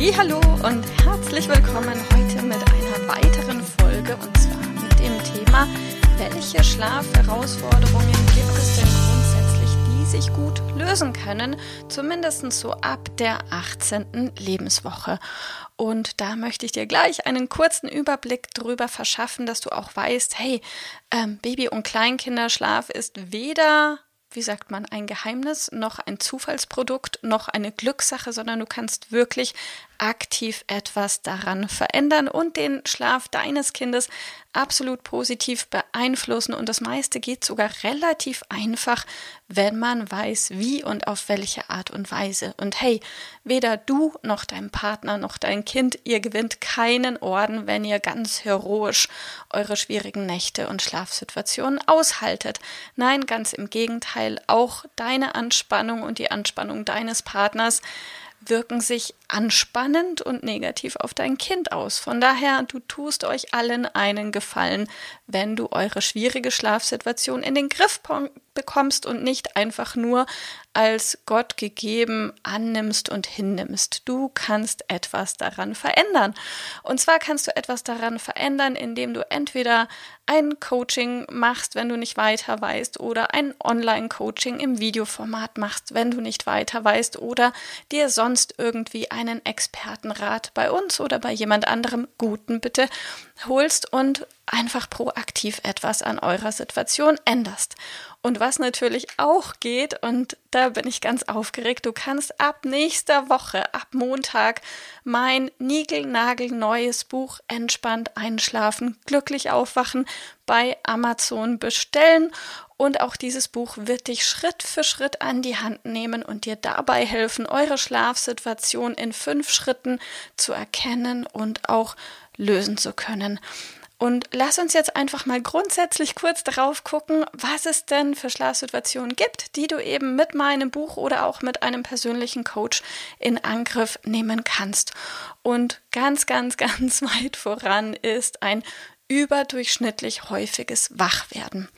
Hallo und herzlich willkommen heute mit einer weiteren Folge und zwar mit dem Thema, welche Schlafherausforderungen gibt es denn grundsätzlich, die sich gut lösen können, zumindest so ab der 18. Lebenswoche. Und da möchte ich dir gleich einen kurzen Überblick darüber verschaffen, dass du auch weißt, hey, ähm, Baby- und Kleinkinderschlaf ist weder wie sagt man, ein Geheimnis, noch ein Zufallsprodukt, noch eine Glückssache, sondern du kannst wirklich aktiv etwas daran verändern und den Schlaf deines Kindes absolut positiv beeinflussen. Und das meiste geht sogar relativ einfach, wenn man weiß, wie und auf welche Art und Weise. Und hey, weder du noch dein Partner noch dein Kind, ihr gewinnt keinen Orden, wenn ihr ganz heroisch eure schwierigen Nächte und Schlafsituationen aushaltet. Nein, ganz im Gegenteil, auch deine Anspannung und die Anspannung deines Partners wirken sich anspannend und negativ auf dein Kind aus. Von daher, du tust euch allen einen Gefallen, wenn du eure schwierige Schlafsituation in den Griff bekommst und nicht einfach nur als Gott gegeben annimmst und hinnimmst. Du kannst etwas daran verändern. Und zwar kannst du etwas daran verändern, indem du entweder ein Coaching machst, wenn du nicht weiter weißt, oder ein Online-Coaching im Videoformat machst, wenn du nicht weiter weißt, oder dir sonst irgendwie einen Expertenrat bei uns oder bei jemand anderem Guten bitte holst und einfach proaktiv etwas an eurer Situation änderst. Und was natürlich auch geht, und da bin ich ganz aufgeregt, du kannst ab nächster Woche, ab Montag, mein niegelnagelneues Buch Entspannt einschlafen, glücklich aufwachen bei Amazon bestellen. Und auch dieses Buch wird dich Schritt für Schritt an die Hand nehmen und dir dabei helfen, eure Schlafsituation in fünf Schritten zu erkennen und auch lösen zu können. Und lass uns jetzt einfach mal grundsätzlich kurz darauf gucken, was es denn für Schlafsituationen gibt, die du eben mit meinem Buch oder auch mit einem persönlichen Coach in Angriff nehmen kannst. Und ganz, ganz, ganz weit voran ist ein überdurchschnittlich häufiges Wachwerden.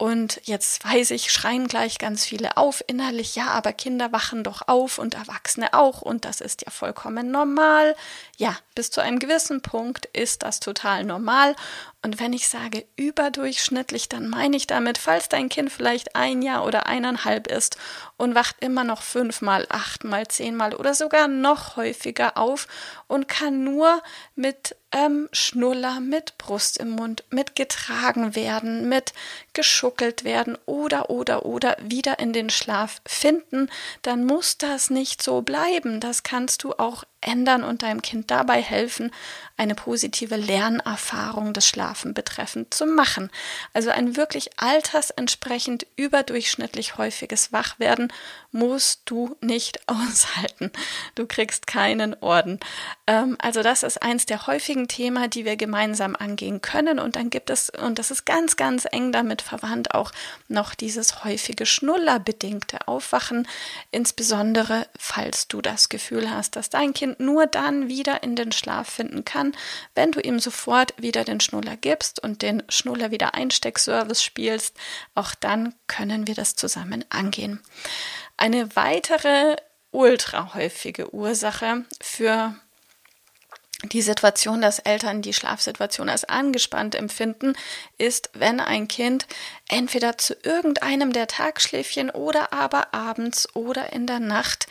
Und jetzt weiß ich, schreien gleich ganz viele auf innerlich, ja, aber Kinder wachen doch auf und Erwachsene auch und das ist ja vollkommen normal. Ja, bis zu einem gewissen Punkt ist das total normal. Und wenn ich sage überdurchschnittlich, dann meine ich damit, falls dein Kind vielleicht ein Jahr oder eineinhalb ist und wacht immer noch fünfmal, achtmal, zehnmal oder sogar noch häufiger auf und kann nur mit ähm, Schnuller, mit Brust im Mund, mit getragen werden, mit geschuckelt werden oder oder oder wieder in den Schlaf finden, dann muss das nicht so bleiben. Das kannst du auch ändern und deinem Kind dabei helfen, eine positive Lernerfahrung des Schlafen betreffend zu machen. Also ein wirklich altersentsprechend überdurchschnittlich häufiges Wachwerden musst du nicht aushalten. Du kriegst keinen Orden. Ähm, also das ist eins der häufigen Themen, die wir gemeinsam angehen können. Und dann gibt es, und das ist ganz, ganz eng damit verwandt, auch noch dieses häufige schnullerbedingte Aufwachen, insbesondere falls du das Gefühl hast, dass dein Kind Kind nur dann wieder in den Schlaf finden kann, wenn du ihm sofort wieder den Schnuller gibst und den Schnuller wieder Einsteckservice spielst. Auch dann können wir das zusammen angehen. Eine weitere ultra häufige Ursache für die Situation, dass Eltern die Schlafsituation als angespannt empfinden, ist, wenn ein Kind entweder zu irgendeinem der Tagschläfchen oder aber abends oder in der Nacht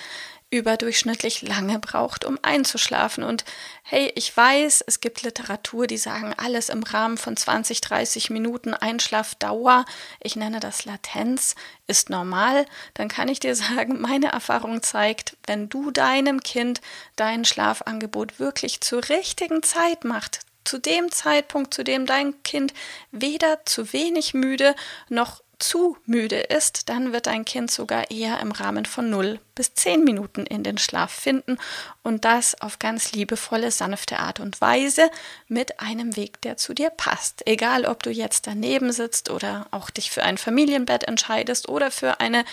überdurchschnittlich lange braucht, um einzuschlafen. Und hey, ich weiß, es gibt Literatur, die sagen, alles im Rahmen von 20, 30 Minuten Einschlafdauer, ich nenne das Latenz, ist normal. Dann kann ich dir sagen, meine Erfahrung zeigt, wenn du deinem Kind dein Schlafangebot wirklich zur richtigen Zeit macht, zu dem Zeitpunkt, zu dem dein Kind weder zu wenig müde noch zu müde ist, dann wird dein Kind sogar eher im Rahmen von 0 bis 10 Minuten in den Schlaf finden und das auf ganz liebevolle, sanfte Art und Weise mit einem Weg, der zu dir passt. Egal, ob du jetzt daneben sitzt oder auch dich für ein Familienbett entscheidest oder für eine,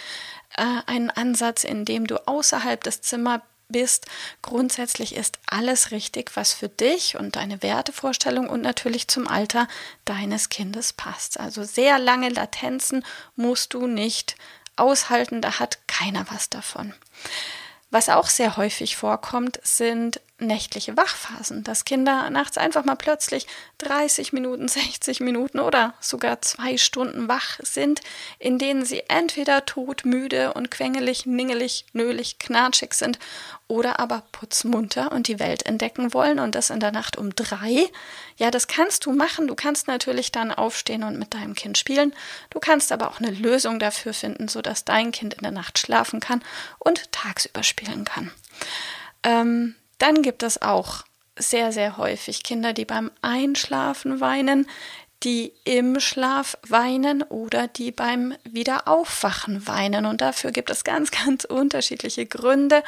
äh, einen Ansatz, in dem du außerhalb des Zimmers bist. Grundsätzlich ist alles richtig, was für dich und deine Wertevorstellung und natürlich zum Alter deines Kindes passt. Also sehr lange Latenzen musst du nicht aushalten, da hat keiner was davon. Was auch sehr häufig vorkommt, sind nächtliche Wachphasen, dass Kinder nachts einfach mal plötzlich 30 Minuten, 60 Minuten oder sogar zwei Stunden wach sind, in denen sie entweder todmüde und quengelig, ningelig, nölig, knatschig sind oder aber putzmunter und die Welt entdecken wollen und das in der Nacht um drei. Ja, das kannst du machen. Du kannst natürlich dann aufstehen und mit deinem Kind spielen. Du kannst aber auch eine Lösung dafür finden, sodass dein Kind in der Nacht schlafen kann und tagsüber spielen kann. Ähm, dann gibt es auch sehr, sehr häufig Kinder, die beim Einschlafen weinen, die im Schlaf weinen oder die beim Wiederaufwachen weinen. Und dafür gibt es ganz, ganz unterschiedliche Gründe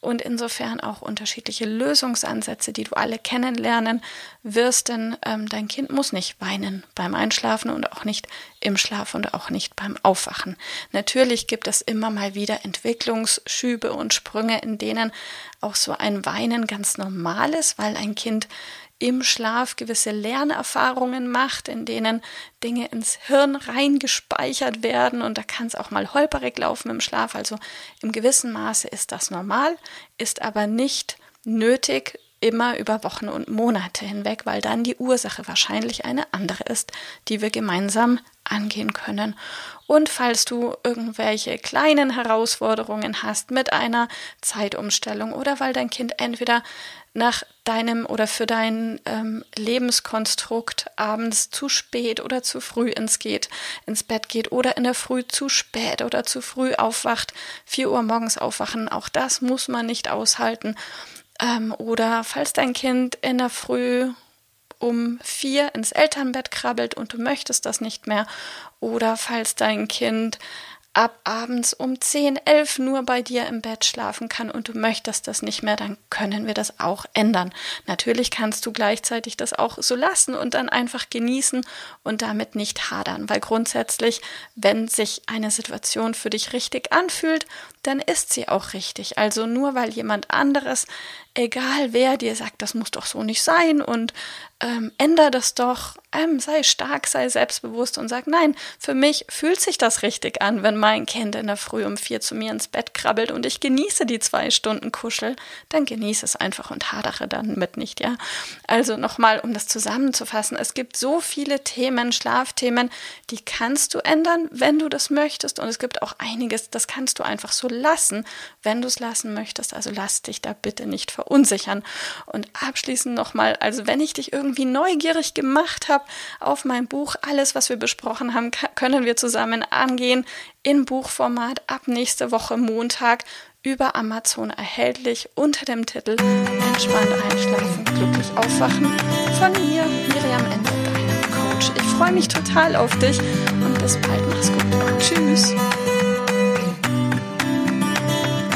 und insofern auch unterschiedliche Lösungsansätze, die du alle kennenlernen wirst. Denn ähm, dein Kind muss nicht weinen beim Einschlafen und auch nicht im Schlaf und auch nicht beim Aufwachen. Natürlich gibt es immer mal wieder Entwicklungsschübe und Sprünge, in denen auch so ein Weinen ganz normal ist, weil ein Kind im Schlaf gewisse Lernerfahrungen macht, in denen Dinge ins Hirn reingespeichert werden und da kann es auch mal holperig laufen im Schlaf. Also im gewissen Maße ist das normal, ist aber nicht nötig immer über Wochen und Monate hinweg, weil dann die Ursache wahrscheinlich eine andere ist, die wir gemeinsam angehen können. Und falls du irgendwelche kleinen Herausforderungen hast mit einer Zeitumstellung oder weil dein Kind entweder nach deinem oder für dein ähm, Lebenskonstrukt abends zu spät oder zu früh ins geht, ins Bett geht oder in der Früh zu spät oder zu früh aufwacht, vier Uhr morgens aufwachen, auch das muss man nicht aushalten. Ähm, oder falls dein Kind in der Früh um vier ins Elternbett krabbelt und du möchtest das nicht mehr. Oder falls dein Kind ab abends um 10, 11 nur bei dir im Bett schlafen kann und du möchtest das nicht mehr, dann können wir das auch ändern. Natürlich kannst du gleichzeitig das auch so lassen und dann einfach genießen und damit nicht hadern, weil grundsätzlich, wenn sich eine Situation für dich richtig anfühlt, dann ist sie auch richtig. Also nur weil jemand anderes, egal wer dir sagt, das muss doch so nicht sein und ähm, änder das doch, ähm, sei stark, sei selbstbewusst und sag, nein, für mich fühlt sich das richtig an, wenn mein Kind in der Früh um vier zu mir ins Bett krabbelt und ich genieße die zwei Stunden Kuschel, dann genieße es einfach und hadere dann mit nicht, ja. Also nochmal, um das zusammenzufassen, es gibt so viele Themen, Schlafthemen, die kannst du ändern, wenn du das möchtest und es gibt auch einiges, das kannst du einfach so lassen, wenn du es lassen möchtest, also lass dich da bitte nicht verunsichern. Und abschließend nochmal, also wenn ich dich irgendwie neugierig gemacht habe auf mein Buch. Alles, was wir besprochen haben, können wir zusammen angehen in Buchformat ab nächste Woche Montag über Amazon erhältlich unter dem Titel Entspannt einschlafen, glücklich aufwachen von mir, Miriam Ende, deinem Coach. Ich freue mich total auf dich und bis bald. Mach's gut. Tschüss.